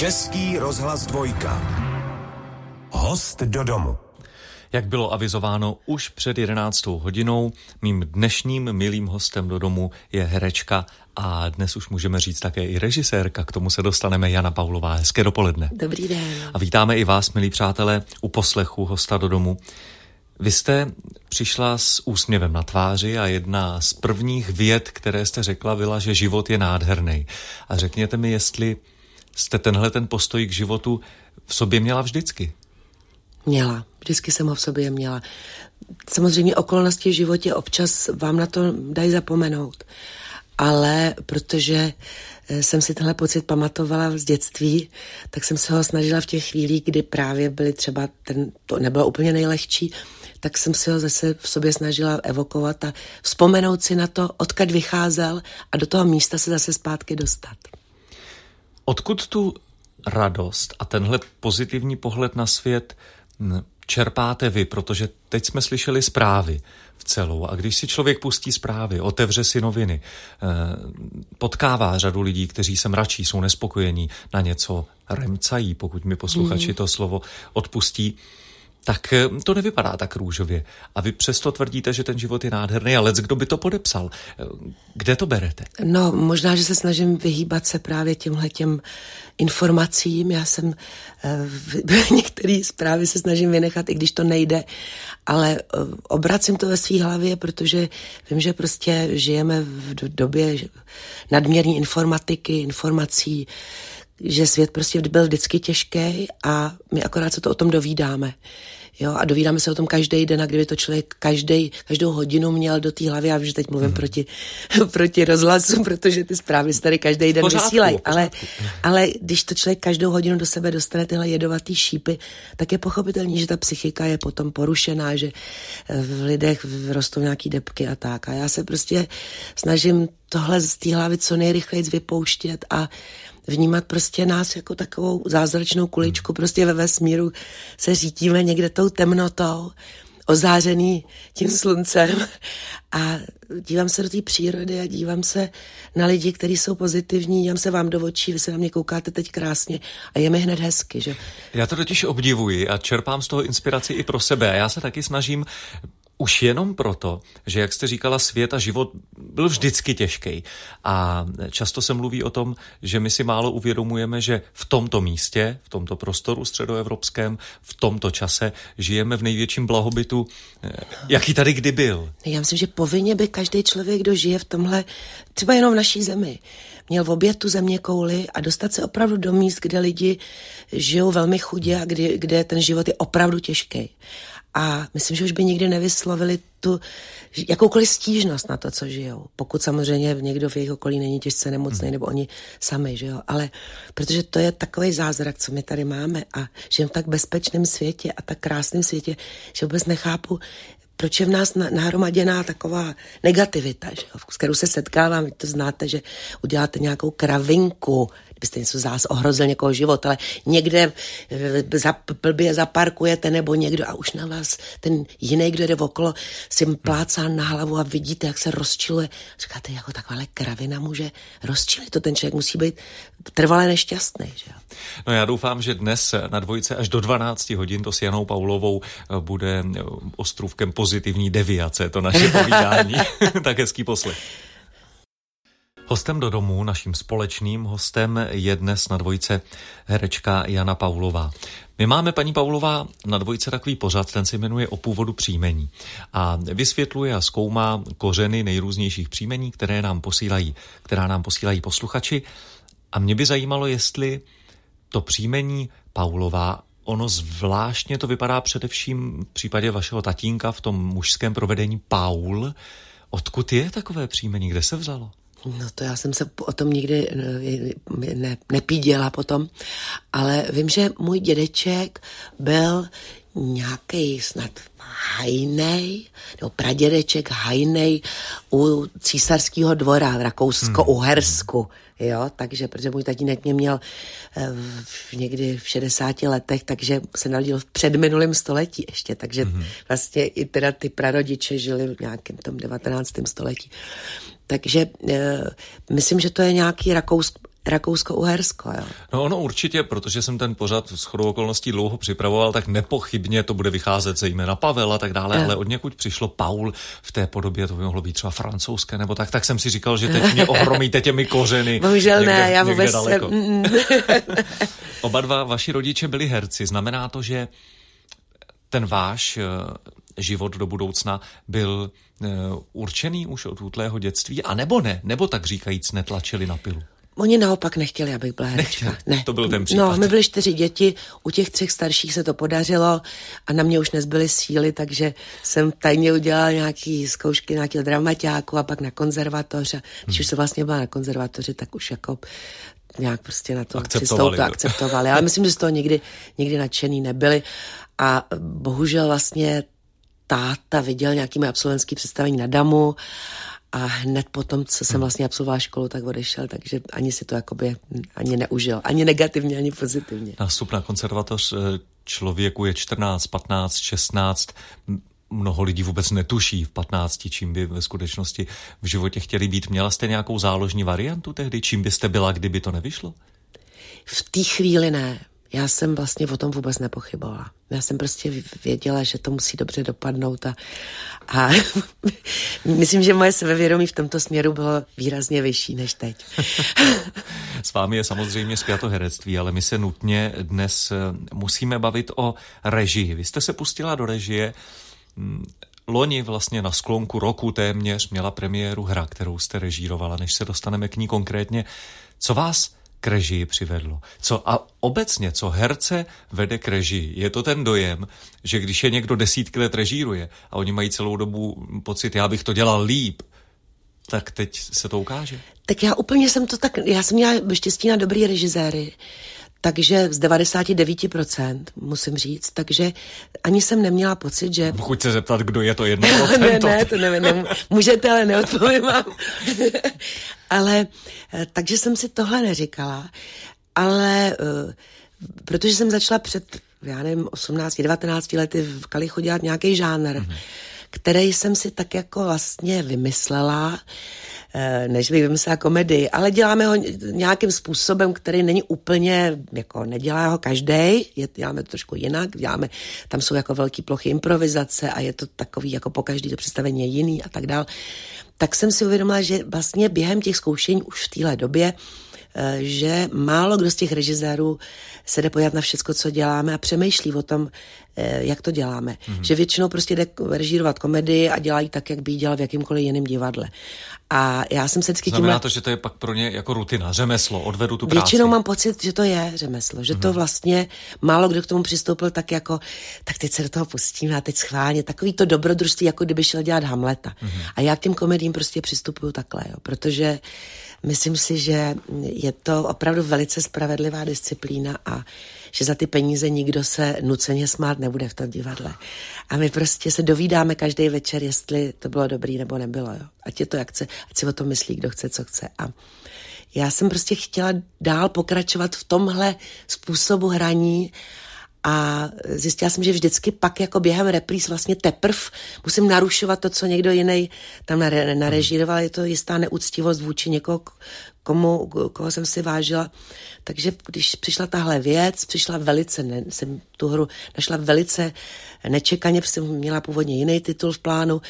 Český rozhlas dvojka. Host do domu. Jak bylo avizováno už před 11. hodinou, mým dnešním milým hostem do domu je herečka a dnes už můžeme říct také i režisérka, k tomu se dostaneme Jana Paulová. Hezké dopoledne. Dobrý den. A vítáme i vás, milí přátelé, u poslechu hosta do domu. Vy jste přišla s úsměvem na tváři a jedna z prvních věd, které jste řekla, byla, že život je nádherný. A řekněte mi, jestli jste tenhle ten postoj k životu v sobě měla vždycky. Měla. Vždycky jsem ho v sobě měla. Samozřejmě okolnosti v životě občas vám na to dají zapomenout. Ale protože eh, jsem si tenhle pocit pamatovala z dětství, tak jsem se ho snažila v těch chvílích, kdy právě byly třeba, ten, to nebylo úplně nejlehčí, tak jsem se ho zase v sobě snažila evokovat a vzpomenout si na to, odkud vycházel a do toho místa se zase zpátky dostat. Odkud tu radost a tenhle pozitivní pohled na svět čerpáte vy? Protože teď jsme slyšeli zprávy v celou a když si člověk pustí zprávy, otevře si noviny, eh, potkává řadu lidí, kteří se mračí, jsou nespokojení, na něco remcají, pokud mi posluchači mm. to slovo odpustí, tak eh, to nevypadá tak růžově. A vy přesto tvrdíte, že ten život je nádherný, ale kdo by to podepsal? Eh, kde to berete? No, možná, že se snažím vyhýbat se právě těmhle těm informacím. Já jsem eh, některé zprávy se snažím vynechat, i když to nejde, ale obracím to ve své hlavě, protože vím, že prostě žijeme v době nadměrné informatiky, informací, že svět prostě byl vždycky těžký a my akorát se to o tom dovídáme. Jo, a dovídáme se o tom každý den a kdyby to člověk každý, každou hodinu měl do té hlavy, já vím, že teď mluvím hmm. proti, proti rozhlasu, protože ty zprávy se tady každý den vysílají, ale, ale když to člověk každou hodinu do sebe dostane tyhle jedovatý šípy, tak je pochopitelný, že ta psychika je potom porušená, že v lidech rostou nějaký depky a tak. A já se prostě snažím tohle z té hlavy co nejrychleji vypouštět a vnímat prostě nás jako takovou zázračnou kuličku, prostě ve vesmíru se řítíme někde tou temnotou, ozářený tím sluncem a dívám se do té přírody a dívám se na lidi, kteří jsou pozitivní, dívám se vám do očí, vy se na mě koukáte teď krásně a je mi hned hezky, že? Já to totiž obdivuji a čerpám z toho inspiraci i pro sebe. Já se taky snažím už jenom proto, že, jak jste říkala, svět a život byl vždycky těžký. A často se mluví o tom, že my si málo uvědomujeme, že v tomto místě, v tomto prostoru středoevropském, v tomto čase žijeme v největším blahobytu, eh, jaký tady kdy byl. Já myslím, že povinně by každý člověk, kdo žije v tomhle, třeba jenom v naší zemi, měl v obětu země kouly a dostat se opravdu do míst, kde lidi žijou velmi chudě a kde, kde ten život je opravdu těžký a myslím, že už by nikdy nevyslovili tu jakoukoliv stížnost na to, co žijou. Pokud samozřejmě někdo v jejich okolí není těžce nemocný, hmm. nebo oni sami, že jo. Ale protože to je takový zázrak, co my tady máme a žijeme v tak bezpečném světě a tak krásném světě, že vůbec nechápu, proč je v nás nahromaděná taková negativita, že jo, s kterou se setkávám, vy to znáte, že uděláte nějakou kravinku, byste něco zás ohrozil někoho život, ale někde eh, za, blbě zaparkujete nebo někdo a už na vás ten jiný, kdo jde okolo, si plácá na hlavu a vidíte, jak se rozčiluje. Říkáte, jako taková kravina může rozčilit, to ten člověk musí být trvale nešťastný. Že? No já doufám, že dnes na dvojce až do 12 hodin to s Janou Paulovou eh, bude eh, ostrůvkem pozitivní deviace, to naše povídání. tak hezký poslech. Hostem do domu, naším společným hostem je dnes na dvojce herečka Jana Paulová. My máme, paní Paulová, na dvojce takový pořad, ten se jmenuje o původu příjmení a vysvětluje a zkoumá kořeny nejrůznějších příjmení, které nám posílají, která nám posílají posluchači. A mě by zajímalo, jestli to příjmení Paulová ono zvláštně to vypadá především v případě vašeho tatínka v tom mužském provedení Paul. Odkud je takové příjmení? Kde se vzalo? No to já jsem se o tom nikdy ne, ne, nepíděla potom, ale vím, že můj dědeček byl nějaký snad hajnej, nebo pradědeček hajnej u císařského dvora v Rakousko-Uhersku. Jo, takže, protože můj tatínek mě měl eh, v, někdy v 60 letech, takže se narodil v předminulém století ještě, takže mm-hmm. vlastně i teda ty prarodiče žili v nějakém tom 19. století. Takže e, myslím, že to je nějaký rakousk, Rakousko-Uhersko, jo. No ono určitě, protože jsem ten pořad s chodou okolností dlouho připravoval, tak nepochybně to bude vycházet zejména Pavel a tak dále, ale od někud přišlo Paul v té podobě, to by mohlo být třeba francouzské nebo tak, tak jsem si říkal, že teď mě ohromíte těmi kořeny. Bohužel někde, ne, já vůbec daleko. Jsem... Oba dva vaši rodiče byli herci, znamená to, že ten váš eh, život do budoucna byl eh, určený už od útlého dětství, a nebo ne, nebo tak říkajíc netlačili na pilu? Oni naopak nechtěli, abych byla herečka. Ne. To byl ten případ. No, my byli čtyři děti, u těch třech starších se to podařilo a na mě už nezbyly síly, takže jsem tajně udělala nějaký zkoušky nějakého dramaťáku a pak na konzervatoř. A když hmm. už jsem vlastně byla na konzervatoři, tak už jako nějak prostě na to akceptovali, to akceptovali. Ale myslím, že z toho nikdy, nikdy nadšený nebyli. A bohužel vlastně táta viděl nějaký moje absolventský představení na Damu a hned potom, co jsem hmm. vlastně absolvovala školu, tak odešel, takže ani si to jakoby ani neužil. Ani negativně, ani pozitivně. Nástup na konzervatoř eh, člověku je 14, 15, 16. Mnoho lidí vůbec netuší v 15, čím by ve skutečnosti v životě chtěli být. Měla jste nějakou záložní variantu tehdy? Čím byste byla, kdyby to nevyšlo? V té chvíli ne já jsem vlastně o tom vůbec nepochybovala. Já jsem prostě věděla, že to musí dobře dopadnout a, a myslím, že moje sebevědomí v tomto směru bylo výrazně vyšší než teď. S vámi je samozřejmě zpěto herectví, ale my se nutně dnes eh, musíme bavit o režii. Vy jste se pustila do režie hm, Loni vlastně na sklonku roku téměř měla premiéru hra, kterou jste režírovala, než se dostaneme k ní konkrétně. Co vás k režii přivedlo. Co a obecně, co herce vede k režii, je to ten dojem, že když je někdo desítky let režíruje a oni mají celou dobu pocit, já bych to dělal líp, tak teď se to ukáže. Tak já úplně jsem to tak, já jsem měla štěstí na dobrý režiséry, takže z 99% musím říct, takže ani jsem neměla pocit, že... Pokud se zeptat, kdo je to jedno ne, ne, to nevím, ne, můžete, ale neodpovím vám. ale, eh, takže jsem si tohle neříkala, ale uh, protože jsem začala před, já nevím, 18, 19 lety v Kalichu dělat nějaký žánr, mm-hmm. Který jsem si tak jako vlastně vymyslela, Eh, než bych vymyslela komedii, ale děláme ho nějakým způsobem, který není úplně, jako nedělá ho každý, děláme to trošku jinak, děláme, tam jsou jako velké plochy improvizace a je to takový, jako po každý to představení je jiný a tak dál. Tak jsem si uvědomila, že vlastně během těch zkoušení už v téhle době že málo kdo z těch režisérů se jde pojat na všechno, co děláme a přemýšlí o tom, eh, jak to děláme. Mm-hmm. Že většinou prostě jde režírovat komedii a dělají tak, jak by dělal v jakýmkoliv jiném divadle. A já jsem se vždycky Znamená tímhle... to, že to je pak pro ně jako rutina, řemeslo, odvedu tu práci. Většinou mám pocit, že to je řemeslo, že mm-hmm. to mhm. vlastně málo kdo k tomu přistoupil tak jako, tak teď se do toho pustíme a teď schválně, takový to dobrodružství, jako kdyby šel dělat Hamleta. Mm-hmm. A já k těm komedím prostě přistupuju takhle, jo, protože myslím si, že je to opravdu velice spravedlivá disciplína a že za ty peníze nikdo se nuceně smát nebude v tom divadle. A my prostě se dovídáme každý večer, jestli to bylo dobrý nebo nebylo. Jo. Ať je to jak chce, ať si o tom myslí, kdo chce, co chce. A já jsem prostě chtěla dál pokračovat v tomhle způsobu hraní a zjistila jsem, že vždycky pak jako během repríz vlastně teprv musím narušovat to, co někdo jiný tam narežíroval. Je to jistá neúctivost vůči někoho, komu, koho jsem si vážila. Takže když přišla tahle věc, přišla velice, ne, jsem tu hru našla velice nečekaně, protože jsem měla původně jiný titul v plánu,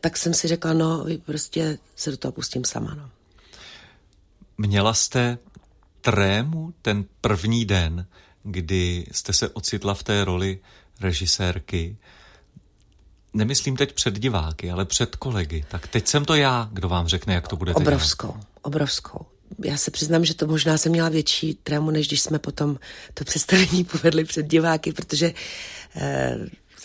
tak jsem si řekla, no, prostě se do toho pustím sama, no. Měla jste trému ten první den, kdy jste se ocitla v té roli režisérky, nemyslím teď před diváky, ale před kolegy, tak teď jsem to já, kdo vám řekne, jak to bude. Obrovskou, dělat. obrovskou. Já se přiznám, že to možná jsem měla větší trému, než když jsme potom to představení povedli před diváky, protože eh,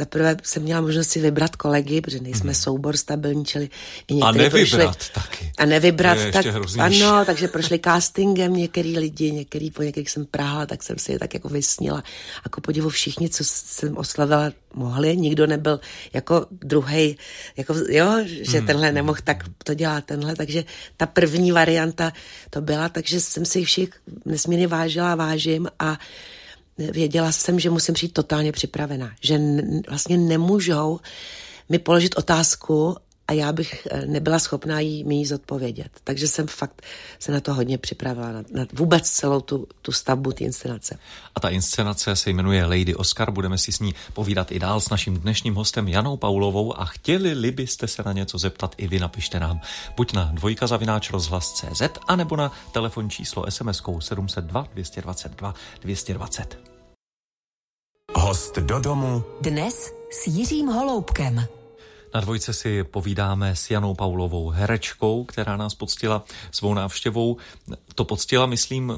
za prvé jsem měla možnost si vybrat kolegy, protože nejsme hmm. soubor stabilní, čili i některý A nevybrat prošli, taky. A nevybrat, tak ano, takže prošli castingem některý lidi, některý po některých jsem práhla, tak jsem si je tak jako vysnila. Jako podivu všichni, co jsem oslavila, mohli, nikdo nebyl jako druhý, jako jo, že hmm. tenhle nemohl, tak to dělá tenhle, takže ta první varianta to byla, takže jsem si všich nesmírně vážila, vážím a věděla jsem, že musím přijít totálně připravená, že vlastně nemůžou mi položit otázku a já bych eh, nebyla schopná jí, mi jí zodpovědět. Takže jsem fakt se na to hodně připravila, na, na vůbec celou tu, tu stavbu té inscenace. A ta inscenace se jmenuje Lady Oscar, budeme si s ní povídat i dál s naším dnešním hostem Janou Paulovou a chtěli byste se na něco zeptat i vy, napište nám buď na dvojka zavináč rozhlas CZ, anebo na telefon číslo SMS 702 222 220. Host do domu. Dnes s Jiřím Holoubkem. Na dvojce si povídáme s Janou Paulovou, herečkou, která nás poctila svou návštěvou. To poctila, myslím,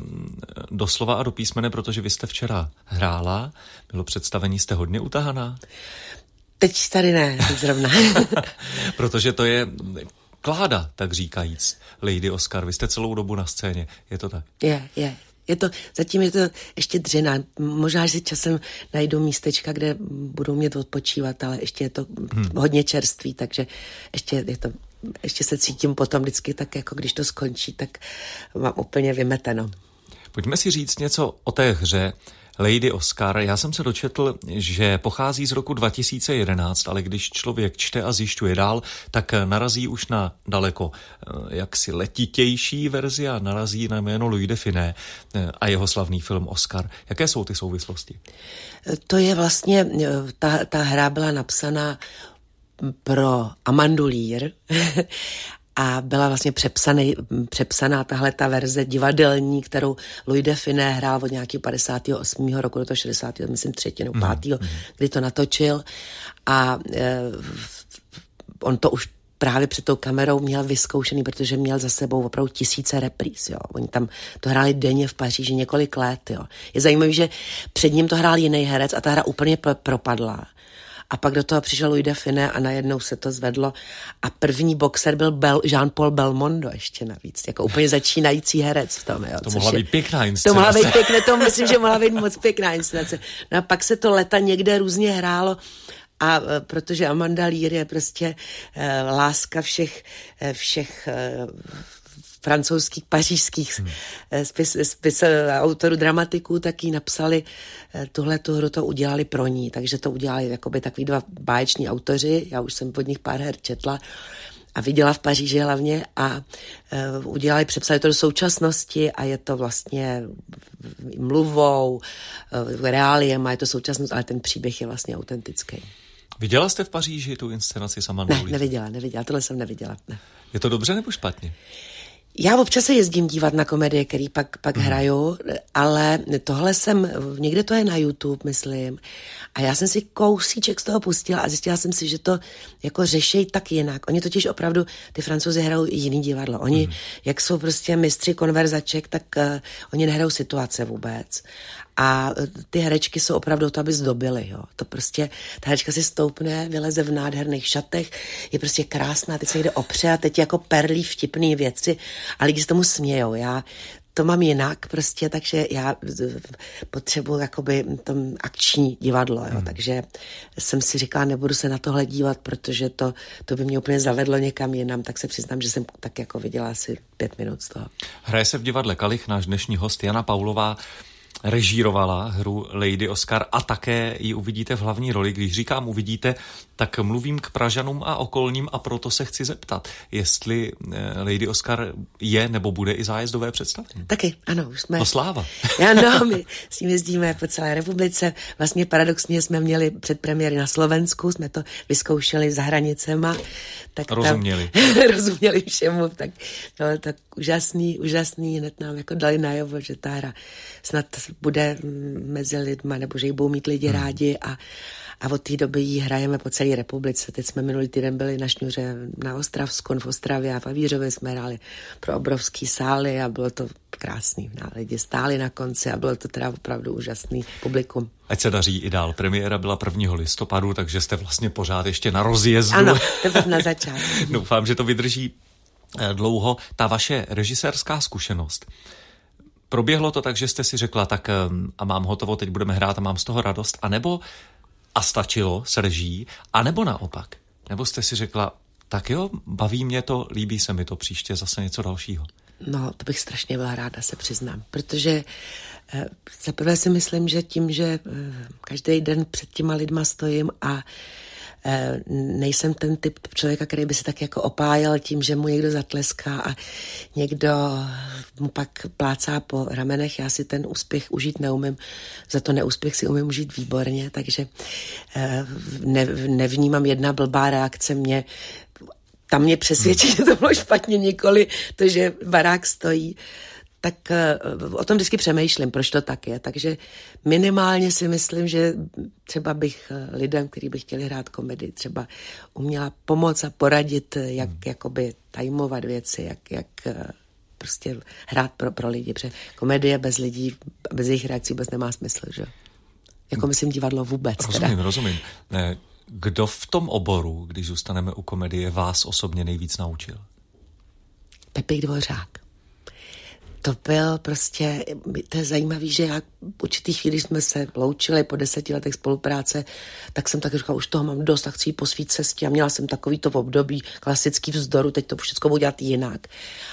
doslova a do písmene, protože vy jste včera hrála, bylo představení, jste hodně utahaná. Teď tady ne, zrovna. protože to je kláda, tak říkajíc, Lady Oscar. Vy jste celou dobu na scéně, je to tak? Je, je. Je to, zatím je to ještě dřina. Možná, že si časem najdu místečka, kde budou mě odpočívat, ale ještě je to hmm. hodně čerství, takže ještě je to ještě se cítím potom vždycky tak, jako když to skončí, tak mám úplně vymeteno. Pojďme si říct něco o té hře. Lady Oscar. Já jsem se dočetl, že pochází z roku 2011, ale když člověk čte a zjišťuje dál, tak narazí už na daleko eh, jaksi letitější verzi a narazí na jméno Louis de Finé eh, a jeho slavný film Oscar. Jaké jsou ty souvislosti? To je vlastně, eh, ta, ta hra byla napsaná pro Amandu Lear a byla vlastně přepsaný, přepsaná tahle ta verze divadelní, kterou Louis de Finé hrál od nějakého 58. roku do toho 60. myslím třetinu, pátého, mm. kdy to natočil a e, on to už právě před tou kamerou měl vyzkoušený, protože měl za sebou opravdu tisíce repríz, jo. Oni tam to hráli denně v Paříži několik let, jo. Je zajímavé, že před ním to hrál jiný herec a ta hra úplně propadla. A pak do toho přišel Louis de Finé a najednou se to zvedlo. A první boxer byl Bel, Jean-Paul Belmondo ještě navíc, jako úplně začínající herec v tom. Jo, to mohla být pěkná inscenace. To mohla být pěkné, to myslím, že mohla být moc pěkná inscenace. No a pak se to leta někde různě hrálo a e, protože Amanda Lear je prostě uh, láska všech, uh, všech uh, francouzských, pařížských hmm. spis, spis, autorů dramatiků, tak jí napsali tuhle tu hru, to udělali pro ní, takže to udělali jakoby takový dva báječní autoři, já už jsem od nich pár her četla, a viděla v Paříži hlavně a uh, udělali, přepsali to do současnosti a je to vlastně mluvou, uh, reáliem a je to současnost, ale ten příběh je vlastně autentický. Viděla jste v Paříži tu inscenaci sama? Ne, neviděla, neviděla, tohle jsem neviděla. Ne. Je to dobře nebo špatně? Já občas se jezdím dívat na komedie, který pak, pak mm. hraju, ale tohle jsem, někde to je na YouTube, myslím, a já jsem si kousíček z toho pustila a zjistila jsem si, že to jako řešejí tak jinak. Oni totiž opravdu, ty francouzi hrajou jiný divadlo. Oni, mm. jak jsou prostě mistři konverzaček, tak uh, oni nehrajou situace vůbec. A eh, ty herečky jsou opravdu to, aby zdobily. Jo. To prostě, ta herečka si stoupne, vyleze v nádherných šatech, je prostě krásná, teď se jde opře a teď jako perlí vtipný věci a lidi se tomu smějou. Já to mám jinak prostě, takže já potřebuji jakoby tom akční divadlo, jo. Hmm. takže jsem si říkala, nebudu se na tohle dívat, protože to, to by mě úplně zavedlo někam jinam, tak se přiznám, že jsem tak jako viděla asi pět minut z toho. Hraje se v divadle Kalich, náš dnešní host Jana Paulová režírovala hru Lady Oscar a také ji uvidíte v hlavní roli. Když říkám uvidíte, tak mluvím k Pražanům a okolním a proto se chci zeptat, jestli eh, Lady Oscar je nebo bude i zájezdové představení. Taky, ano, už jsme. To sláva. Ano, my s ním jezdíme po celé republice. Vlastně paradoxně jsme měli předpremiéry na Slovensku, jsme to vyzkoušeli za hranicema. Tak rozuměli. Tam, rozuměli všemu, tak to no, tak úžasný, úžasný, hned nám jako dali najevo, že ta hra snad bude mezi lidma, nebo že ji budou mít lidi hmm. rádi a, a od té doby ji hrajeme po celé republice. Teď jsme minulý týden byli na šňuře na Ostravsku, v Ostravě a v Avířově jsme hráli pro obrovský sály a bylo to krásný. Na lidi stáli na konci a bylo to teda opravdu úžasný publikum. Ať se daří i dál. Premiéra byla 1. listopadu, takže jste vlastně pořád ještě na rozjezdu. Ano, to na začátku. Doufám, že to vydrží eh, dlouho. Ta vaše režisérská zkušenost, Proběhlo to tak, že jste si řekla, tak a mám hotovo, teď budeme hrát a mám z toho radost, a nebo a stačilo s reží, a nebo naopak. Nebo jste si řekla, tak jo, baví mě to, líbí se mi to, příště zase něco dalšího. No, to bych strašně byla ráda, se přiznám, protože eh, zaprvé si myslím, že tím, že eh, každý den před těma lidma stojím a Eh, nejsem ten typ člověka, který by se tak jako opájel tím, že mu někdo zatleská a někdo mu pak plácá po ramenech. Já si ten úspěch užít neumím, za to neúspěch si umím užít výborně, takže eh, ne, nevnímám jedna blbá reakce mě tam mě přesvědčí, že to bylo špatně, nikoli to, že barák stojí tak eh, o tom vždycky přemýšlím, proč to tak je. Takže minimálně si myslím, že třeba bych eh, lidem, kteří by chtěli hrát komedii, třeba uměla pomoct a poradit, eh, jak hmm. jakoby tajmovat věci, jak, jak prostě hrát pro, pro lidi, protože komedie bez lidí, bez jejich reakcí vůbec nemá smysl, že? Jako myslím divadlo vůbec. Rozumím, teda. rozumím. Kdo v tom oboru, když zůstaneme u komedie, vás osobně nejvíc naučil? Pepik Dvořák to byl prostě, to je zajímavé, že já určitý chvíli jsme se loučili po deseti letech spolupráce, tak jsem tak říkala, už toho mám dost a chci jít po svý cestě a měla jsem takový to v období klasický vzdoru, teď to všechno budu dělat jinak.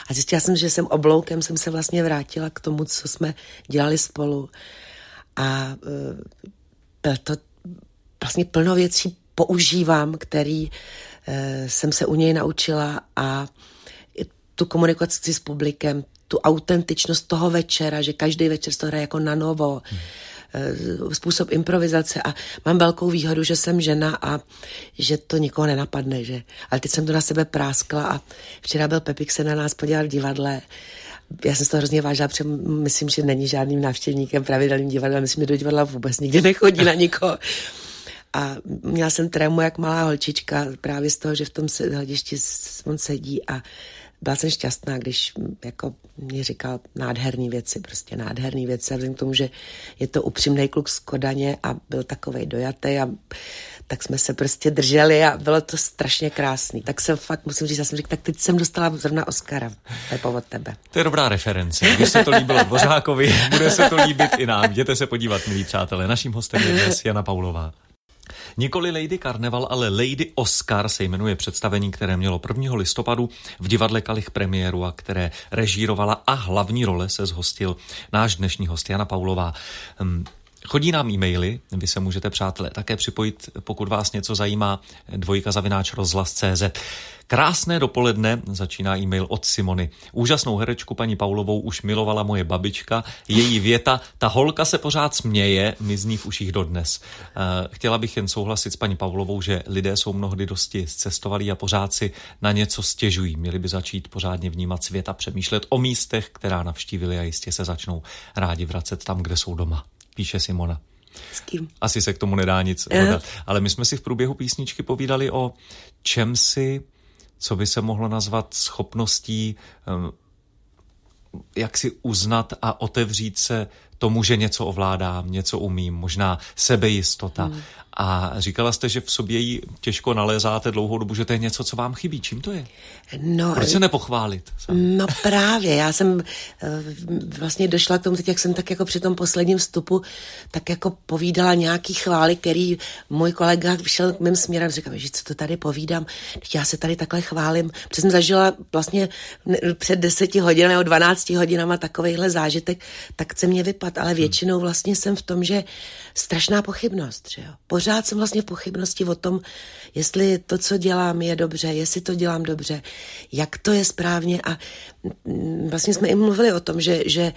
A zjistila jsem, že jsem obloukem jsem se vlastně vrátila k tomu, co jsme dělali spolu. A byl to vlastně plno věcí používám, který uh, jsem se u něj naučila a tu komunikaci s publikem, tu autentičnost toho večera, že každý večer to hraje jako na novo, hmm. způsob improvizace a mám velkou výhodu, že jsem žena a že to nikoho nenapadne, že? Ale teď jsem to na sebe práskla a včera byl Pepik se na nás podívat v divadle já jsem to hrozně vážila, protože myslím, že není žádným návštěvníkem pravidelným divadla, myslím, že do divadla vůbec nikdy nechodí na nikoho. A měla jsem trému jak malá holčička právě z toho, že v tom hledišti on sedí a byla jsem šťastná, když jako mě říkal nádherný věci, prostě nádherný věci a vzhledem k tomu, že je to upřímný kluk z Kodaně a byl takovej dojatý a tak jsme se prostě drželi a bylo to strašně krásný. Tak jsem fakt, musím říct, já jsem řekl, tak teď jsem dostala zrovna Oscara, Pepo od tebe. To je dobrá reference. Když se to líbilo Dvořákovi, bude se to líbit i nám. Jděte se podívat, milí přátelé. Naším hostem je dnes Jana Paulová. Nikoli Lady Carnival, ale Lady Oscar se jmenuje představení, které mělo 1. listopadu v divadle Kalich premiéru a které režírovala a hlavní role se zhostil náš dnešní host Jana Paulová. Chodí nám e-maily, vy se můžete, přátelé, také připojit, pokud vás něco zajímá, dvojka zavináč rozhlas.cz. Krásné dopoledne, začíná e-mail od Simony. Úžasnou herečku paní Paulovou už milovala moje babička. Její věta, ta holka se pořád směje, mi zní v uších dodnes. Eh, chtěla bych jen souhlasit s paní Paulovou, že lidé jsou mnohdy dosti zcestovalí a pořád si na něco stěžují. Měli by začít pořádně vnímat svět a přemýšlet o místech, která navštívili a jistě se začnou rádi vracet tam, kde jsou doma. Píše Simona. S kým? Asi se k tomu nedá nic dodat. Ale my jsme si v průběhu písničky povídali o čem si co by se mohlo nazvat schopností ehm, jak si uznat a otevřít se tomu, že něco ovládám, něco umím, možná sebejistota. Hmm. A říkala jste, že v sobě ji těžko nalézáte dlouhou dobu, že to je něco, co vám chybí. Čím to je? No, Proč se nepochválit? Sám? No právě, já jsem eh, vlastně došla k tomu teď, jak jsem tak jako při tom posledním vstupu, tak jako povídala nějaký chvály, který můj kolega šel k mým směrem, říkal, že co to tady povídám, teď já se tady takhle chválím, protože jsem zažila vlastně před deseti hodin nebo dvanácti hodinama takovejhle zážitek, tak se mě vypad, ale většinou vlastně jsem v tom, že strašná pochybnost, že jo. Pořád jsem vlastně v pochybnosti o tom, jestli to, co dělám, je dobře, jestli to dělám dobře, jak to je správně a mm, vlastně jsme i mluvili o tom, že, že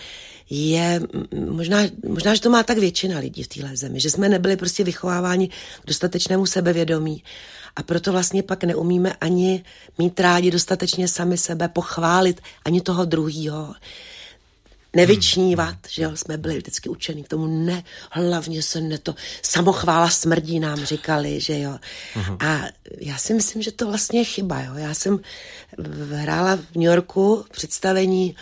je, možná, možná, že to má tak většina lidí v téhle zemi, že jsme nebyli prostě vychováváni k dostatečnému sebevědomí a proto vlastně pak neumíme ani mít rádi dostatečně sami sebe, pochválit ani toho druhýho nevyčnívat, hmm. že jo, jsme byli vždycky učení k tomu, ne, hlavně se ne to, samochvála smrdí nám říkali, že jo. Hmm. A já si myslím, že to vlastně je chyba, jo. Já jsem hrála v New Yorku představení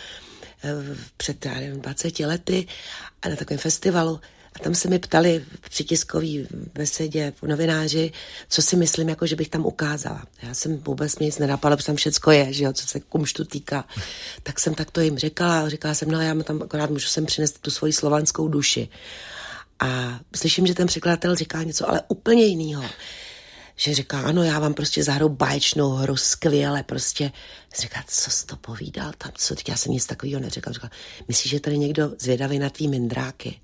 eh, před, já nevím, 20 lety a na takovém festivalu a tam se mi ptali při tiskový besedě novináři, co si myslím, jako že bych tam ukázala. Já jsem vůbec nic nenapadla, protože tam všecko je, že jo, co se kumštu týká. Tak jsem tak to jim řekla, říkala jsem, no já tam akorát můžu sem přinést tu svoji slovanskou duši. A slyším, že ten překladatel říká něco ale úplně jiného že říká, ano, já vám prostě zahraju báječnou hru, skvěle, prostě. Říká, co jsi to povídal tam, co, já jsem nic takového neřekl. Říkal, myslíš, že tady někdo zvědavý na tvý mindráky?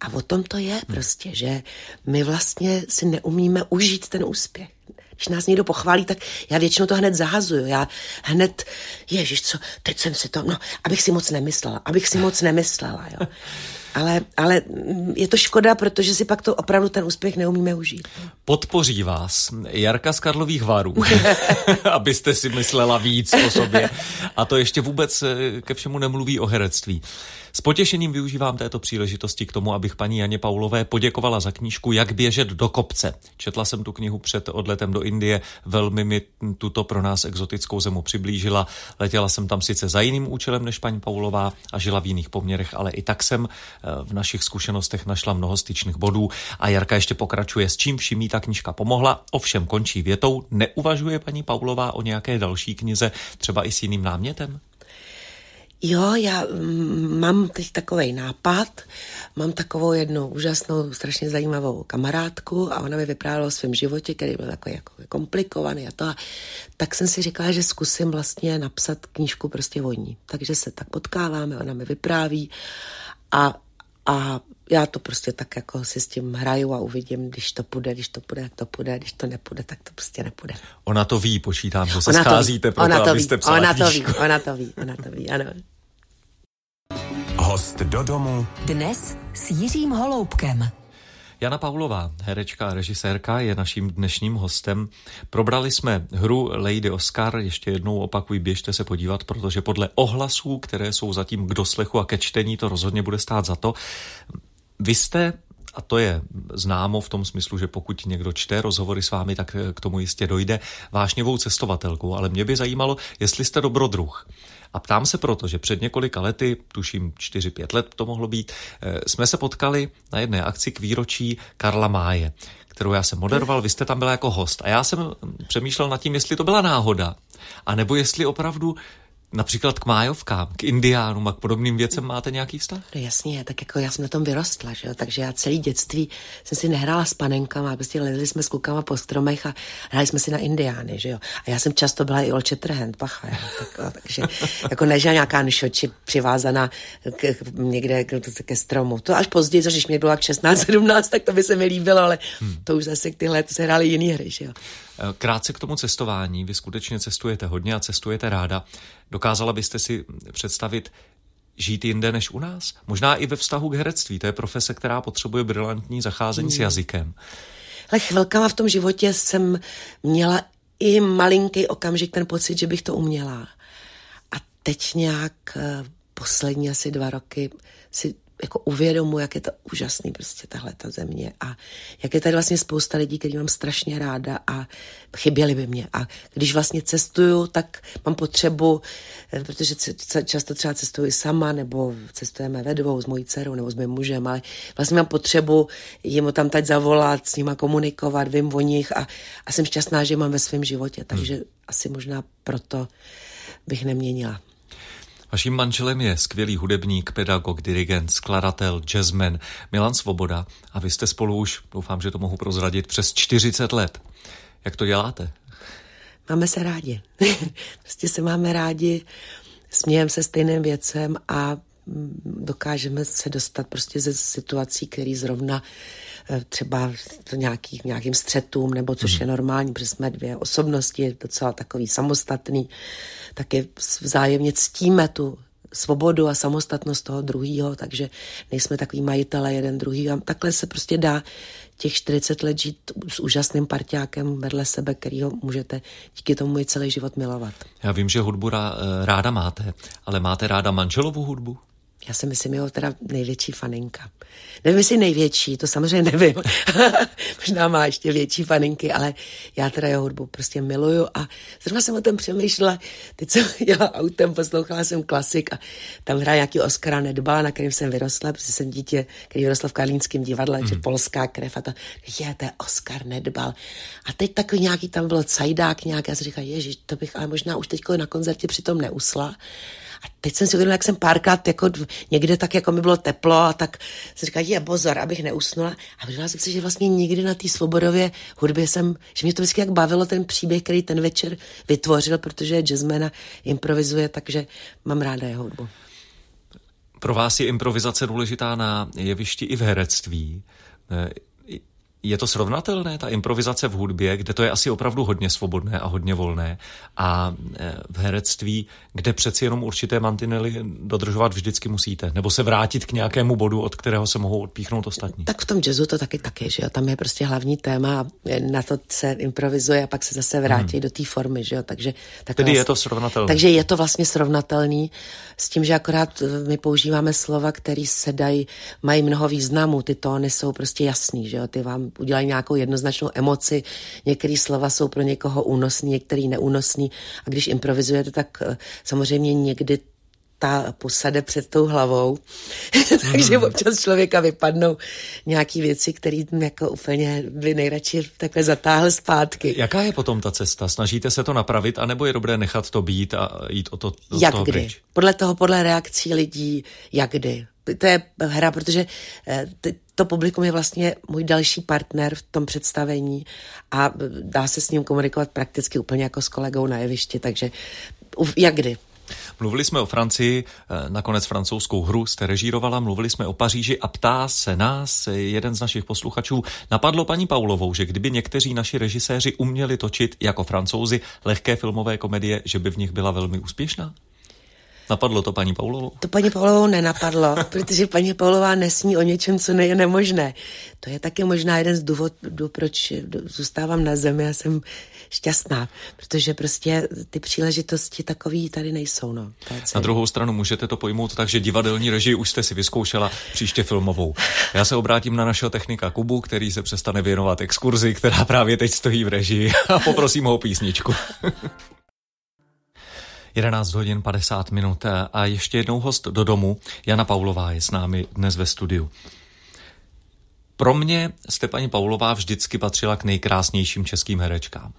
A o tom to je prostě, že my vlastně si neumíme užít ten úspěch. Když nás někdo pochválí, tak já většinou to hned zahazuju. Já hned, ježiš, co, teď jsem si to, no, abych si moc nemyslela, abych si moc nemyslela, jo. Ale, ale je to škoda, protože si pak to opravdu ten úspěch neumíme užít. Podpoří vás Jarka z Karlových varů, abyste si myslela víc o sobě. A to ještě vůbec eh, ke všemu nemluví o herectví. S potěšením využívám této příležitosti k tomu, abych paní Janě Paulové poděkovala za knížku Jak běžet do kopce. Četla jsem tu knihu před odletem do Indie, velmi mi tuto pro nás exotickou zemu přiblížila. Letěla jsem tam sice za jiným účelem než paní Paulová a žila v jiných poměrech, ale i tak jsem eh, v našich zkušenostech našla mnoho styčných bodů a Jarka ještě pokračuje, s čím vším ta knížka pomohla, ovšem končí větou, neuvažuje paní Paulová o nějaké další knize, třeba i s jiným námětem? Jo, já mm, mám teď takový nápad, mám takovou jednu úžasnou, strašně zajímavou kamarádku a ona mi vyprávěla o svém životě, který byl takový jako komplikovaný a to. A tak jsem si říkala, že zkusím vlastně napsat knížku prostě o ní. Takže se tak potkáváme, ona mi vypráví a, a já to prostě tak jako si s tím hraju a uvidím, když to půjde, když to půjde, jak to půjde, když to nepůjde, tak to prostě nepůjde. Ona to ví, počítám, že se ona scházíte proto, ona to abyste ví, ona to ví, ona to ví, ona to ví, ano. Host do domu. Dnes s Jiřím Holoubkem. Jana Paulová, herečka a režisérka, je naším dnešním hostem. Probrali jsme hru Lady Oscar, ještě jednou opakuji, běžte se podívat, protože podle ohlasů, které jsou zatím k doslechu a ke čtení, to rozhodně bude stát za to. Vy jste a to je známo v tom smyslu, že pokud někdo čte rozhovory s vámi, tak k tomu jistě dojde vášněvou cestovatelkou. Ale mě by zajímalo, jestli jste dobrodruh. A ptám se proto, že před několika lety, tuším 4-5 let to mohlo být, eh, jsme se potkali na jedné akci k výročí Karla Máje, kterou já jsem moderoval, vy jste tam byla jako host. A já jsem přemýšlel nad tím, jestli to byla náhoda, a nebo jestli opravdu Například k májovkám, k indiánům a k podobným věcem máte nějaký vztah? No jasně, tak jako já jsem na tom vyrostla, že jo? takže já celý dětství jsem si nehrála s panenkama, prostě lezli jsme s klukama po stromech a hráli jsme si na indiány, že jo. A já jsem často byla i Olče Trhent, pacha, jo? Tak, takže jako nežila nějaká nšoči přivázaná k, k, někde k, ke stromu. To až později, když mě bylo jak 16, 17, tak to by se mi líbilo, ale hmm. to už zase tyhle to se hrály jiné hry, že jo. Krátce k tomu cestování. Vy skutečně cestujete hodně a cestujete ráda. Dokázala byste si představit žít jinde než u nás? Možná i ve vztahu k herectví. To je profese, která potřebuje brilantní zacházení hmm. s jazykem. Ale chvilkama v tom životě jsem měla i malinký okamžik ten pocit, že bych to uměla. A teď nějak eh, poslední asi dva roky si jako uvědomu, jak je to úžasný prostě tahle ta země a jak je tady vlastně spousta lidí, který mám strašně ráda a chyběli by mě. A když vlastně cestuju, tak mám potřebu, eh, protože často třeba cestuji sama, nebo cestujeme ve dvou s mojí dcerou nebo s mým mužem, ale vlastně mám potřebu jim tam teď zavolat, s nima komunikovat, vím o nich a, a jsem šťastná, že mám ve svém životě, takže hmm. asi možná proto bych neměnila. Vaším manželem je skvělý hudebník, pedagog, dirigent, skladatel, jazzman Milan Svoboda a vy jste spolu už, doufám, že to mohu prozradit, přes 40 let. Jak to děláte? Máme se rádi. prostě se máme rádi, smějeme se stejným věcem a dokážeme se dostat prostě ze situací, které zrovna eh, třeba nějaký, nějakým střetům, nebo což mm. je normální, protože jsme dvě osobnosti, docela takový samostatný, taky vzájemně ctíme tu svobodu a samostatnost toho druhého, takže nejsme takový majitele jeden druhý a takhle se prostě dá těch 40 let žít s úžasným parťákem vedle sebe, kterýho můžete díky tomu i celý život milovat. Já vím, že hudbu ráda máte, ale máte ráda manželovu hudbu? Já si myslím, jeho teda největší faninka. Nevím, jestli největší, to samozřejmě nevím. Možná má ještě větší faninky, ale já teda jeho hudbu prostě miluju a zrovna jsem o tom přemýšlela, teď jsem jela autem, poslouchala jsem klasik a tam hraje nějaký Oscara Nedbala, na kterým jsem vyrostla, protože jsem dítě, který vyrostla v Karlínském divadle, mm. že polská krev a to, je, to je Oscar Nedbal. A teď takový nějaký tam byl cajdák nějaký, já si říkala, ježiš, to bych ale možná už teď na koncertě přitom neusla. A teď jsem si uvědomila, jak jsem párkrát jako někde tak jako mi bylo teplo a tak jsem říkala, je pozor, abych neusnula. A uvědomila jsem si, že vlastně nikdy na té svobodově hudbě jsem, že mě to vždycky jak bavilo ten příběh, který ten večer vytvořil, protože je jazzman a improvizuje, takže mám ráda jeho hudbu. Pro vás je improvizace důležitá na jevišti i v herectví. Eh, je to srovnatelné, ta improvizace v hudbě, kde to je asi opravdu hodně svobodné a hodně volné, a e, v herectví, kde přeci jenom určité mantinely dodržovat vždycky musíte, nebo se vrátit k nějakému bodu, od kterého se mohou odpíchnout ostatní? Tak v tom jazzu to taky taky, že jo, tam je prostě hlavní téma a na to se improvizuje a pak se zase vrátí hmm. do té formy, že jo, takže... Tak Tedy vlastně, je to srovnatelné. Takže je to vlastně srovnatelný s tím, že akorát e, my používáme slova, které se dají, mají mnoho významů, ty tóny jsou prostě jasný, že jo, ty vám udělají nějakou jednoznačnou emoci. Některé slova jsou pro někoho únosný, některý neúnosný. A když improvizujete, tak eh, samozřejmě někdy ta posade před tou hlavou, takže mm. občas člověka vypadnou nějaký věci, které jako úplně by nejradši takhle zatáhl zpátky. Jaká je potom ta cesta? Snažíte se to napravit, anebo je dobré nechat to být a jít o to o Jak toho kdy? Pryč? Podle toho, podle reakcí lidí, jak kdy. To je hra, protože eh, to publikum je vlastně můj další partner v tom představení a dá se s ním komunikovat prakticky úplně jako s kolegou na jevišti, takže jak kdy. Mluvili jsme o Francii, eh, nakonec francouzskou hru jste režírovala, mluvili jsme o Paříži a ptá se nás jeden z našich posluchačů. Napadlo paní Paulovou, že kdyby někteří naši režiséři uměli točit jako francouzi lehké filmové komedie, že by v nich byla velmi úspěšná? Napadlo to paní Paulovou? To paní Paulovou nenapadlo, protože paní Paulová nesní o něčem, co je nemožné. To je taky možná jeden z důvodů, proč zůstávám na zemi a jsem šťastná, protože prostě ty příležitosti takový tady nejsou. No. Na druhou stranu můžete to pojmout tak, že divadelní režii už jste si vyzkoušela příště filmovou. Já se obrátím na našeho technika Kubu, který se přestane věnovat exkurzi, která právě teď stojí v režii a poprosím ho o písničku. 11 hodin 50 minut a ještě jednou host do domu. Jana Paulová je s námi dnes ve studiu. Pro mě jste, paní Paulová, vždycky patřila k nejkrásnějším českým herečkám.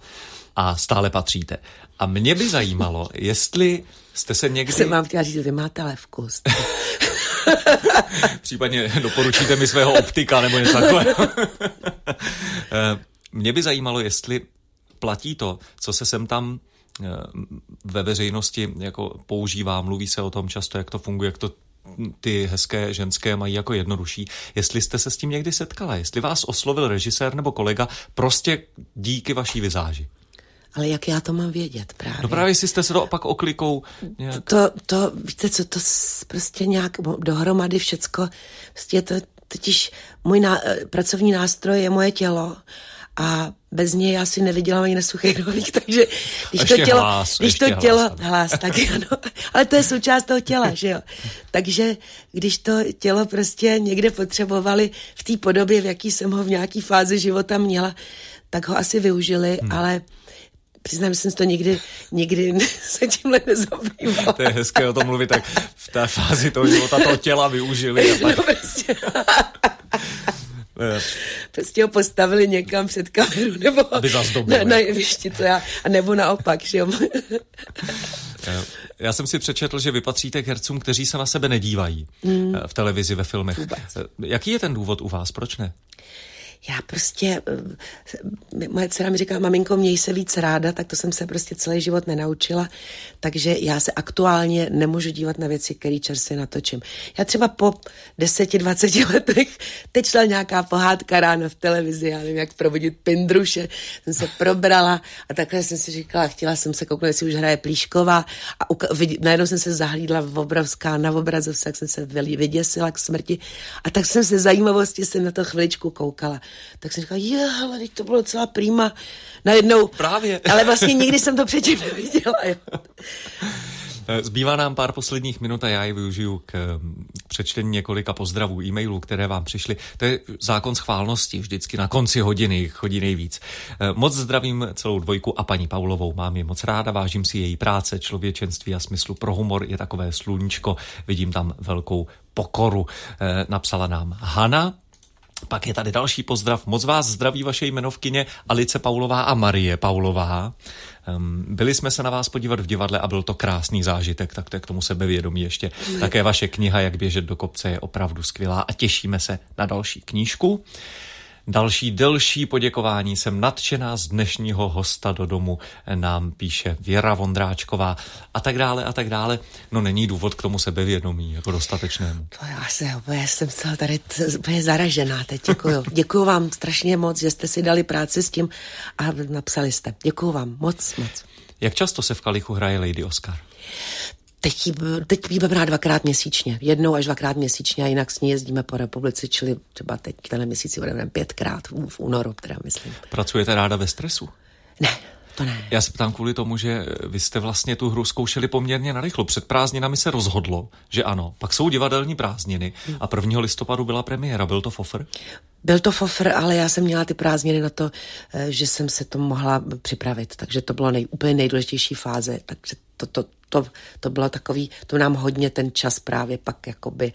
A stále patříte. A mě by zajímalo, jestli jste se někdy... Jsem vám chtěla říct, vy máte ale vkus. Případně doporučíte mi svého optika nebo něco takového. Mě by zajímalo, jestli platí to, co se sem tam Eh, ve veřejnosti jako používá, mluví se o tom často, jak to funguje, jak to ty hezké ženské mají jako jednodušší. Jestli jste se s tím někdy setkala, jestli vás oslovil režisér nebo kolega prostě díky vaší vizáži. Ale jak já to mám vědět právě? No právě jste se to opak oklikou nějak... To, to, víte co, to prostě nějak dohromady všecko, prostě to totiž můj ná, eh, pracovní nástroj je moje tělo a bez něj já si nevydělám ani na suchý rohlík, takže když ještě to tělo, hlas, když to tělo, hlas, hlas tak ano, ale to je součást toho těla, že jo. Takže když to tělo prostě někde potřebovali v té podobě, v jaký jsem ho v nějaký fázi života měla, tak ho asi využili, hmm. ale přiznám, že jsem to nikdy, nikdy se tímhle nezabývala. To je hezké o tom mluvit, tak v té fázi toho života toho těla využili. A tak... No, prostě. Prostě ho postavili někam před kameru, nebo Aby na, na jevišti, to já, a nebo naopak, že jo. Já jsem si přečetl, že vypatříte k hercům, kteří se na sebe nedívají mm. v televizi, ve filmech. Vůbec. Jaký je ten důvod u vás? Proč ne? Já prostě, eh, moje dcera mi říká, maminko, měj se víc ráda, tak to jsem se prostě celý život nenaučila, takže já se aktuálně nemůžu dívat na věci, které čerstvě natočím. Já třeba po 10-20 letech, teď šla nějaká pohádka ráno v televizi, já nevím, jak provodit pindruše, jsem se probrala a takhle jsem si říkala, chtěla jsem se kouknout, jestli už hraje Plíšková. A uka- najednou jsem se zahlídla v obrovská na obrazovce, tak jsem se vyděsila k smrti. A tak jsem se zajímavosti se na to chviličku koukala tak jsem říkala, je, ale teď to bylo docela prýma. Najednou. Právě. Ale vlastně nikdy jsem to předtím neviděla. Jo. Eh, zbývá nám pár posledních minut a já ji využiju k přečtení několika pozdravů, e-mailů, které vám přišly. To je zákon schválnosti, vždycky na konci hodiny chodí nejvíc. Eh, moc zdravím celou dvojku a paní Paulovou. Mám ji moc ráda, vážím si její práce, člověčenství a smyslu pro humor. Je takové sluníčko, vidím tam velkou pokoru. Eh, napsala nám Hana, pak je tady další pozdrav. Moc vás zdraví vaše jmenovkyně Alice Paulová a Marie Paulová. Um, byli jsme se na vás podívat v divadle a byl to krásný zážitek, tak to je k tomu sebevědomí ještě. Také vaše kniha Jak běžet do kopce je opravdu skvělá a těšíme se na další knížku. Další delší poděkování jsem nadšená z dnešního hosta do domu nám píše Věra Vondráčková a tak dále a tak dále. No není důvod k tomu sebevědomí jako dostatečnému. To já, se, já jsem celá tady úplně zaražená teď. Děkuju. Děkuju vám strašně moc, že jste si dali práci s tím a napsali jste. Děkuju vám moc, moc. Jak často se v Kalichu hraje Lady Oscar? Teď, teď jí hrát dvakrát měsíčně, jednou až dvakrát měsíčně a jinak s ní jezdíme po republice, čili třeba teď tenhle měsíc budeme pětkrát v, v únoru, teda myslím. Pracujete ráda ve stresu? Ne, to ne. Já se ptám kvůli tomu, že vy jste vlastně tu hru zkoušeli poměrně narychlo. Před prázdninami se rozhodlo, že ano. Pak jsou divadelní prázdniny a 1. listopadu byla premiéra. Byl to fofr? Byl to fofr, ale já jsem měla ty prázdniny na to, eh, že jsem se to mohla připravit. Takže to bylo nej, úplně nejdůležitější fáze. Takže to, to, to, to bylo takový, to nám hodně ten čas právě pak jakoby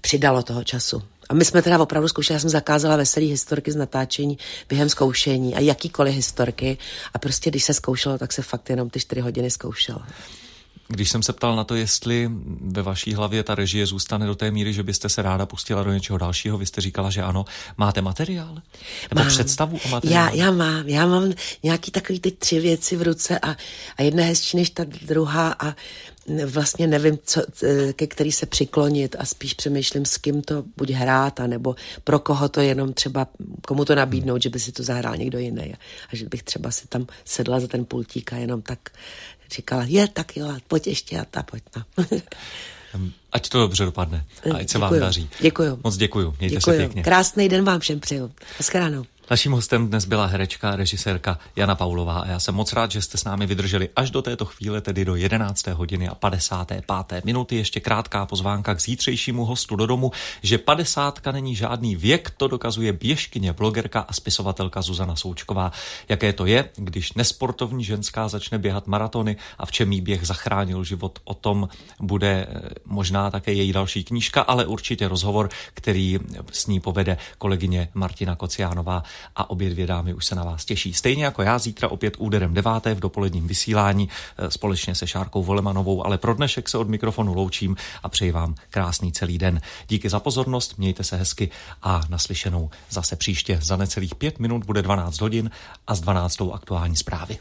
přidalo toho času. A my jsme teda opravdu zkoušeli, já jsem zakázala veselý historky z natáčení během zkoušení a jakýkoliv historky a prostě když se zkoušelo, tak se fakt jenom ty čtyři hodiny zkoušelo. Když jsem se ptal na to, jestli ve vaší hlavě ta režie zůstane do té míry, že byste se ráda pustila do něčeho dalšího, vy jste říkala, že ano. Máte materiál? Nebo mám. představu o materiálu? Já, já mám. Já mám nějaký takový ty tři věci v ruce a, a jedna hezčí než ta druhá a vlastně nevím, co, ke který se přiklonit a spíš přemýšlím, s kým to buď hrát, nebo pro koho to jenom třeba, komu to nabídnout, že by si to zahrál někdo jiný. A že bych třeba si tam sedla za ten pultík a jenom tak říkala, je, tak jo, pojď ještě a ta, pojď. No. Ať to dobře dopadne. A ať se děkuju, vám daří. Děkuju. Moc děkuju. Mějte děkuju. se pěkně. Krásný den vám všem přeju. Naschledanou. Naším hostem dnes byla herečka a režisérka Jana Paulová a já jsem moc rád, že jste s námi vydrželi až do této chvíle, tedy do 11. hodiny a 55. minuty. Ještě krátká pozvánka k zítřejšímu hostu do domu, že 50 není žádný věk, to dokazuje běžkyně, blogerka a spisovatelka Zuzana Součková. Jaké to je, když nesportovní ženská začne běhat maratony a v čem jí běh zachránil život, o tom bude eh, možná také její další knížka, ale určitě rozhovor, který s ní povede kolegyně Martina Kociánová a obě dvě dámy už se na vás těší. Stejně jako já zítra opět úderem deváté v dopoledním vysílání eh, společně se Šárkou Volemanovou, ale pro dnešek se od mikrofonu loučím a přeji vám krásný celý den. Díky za pozornost, mějte se hezky a naslyšenou zase příště. Za necelých pět minut bude 12 hodin a s 12. aktuální zprávy.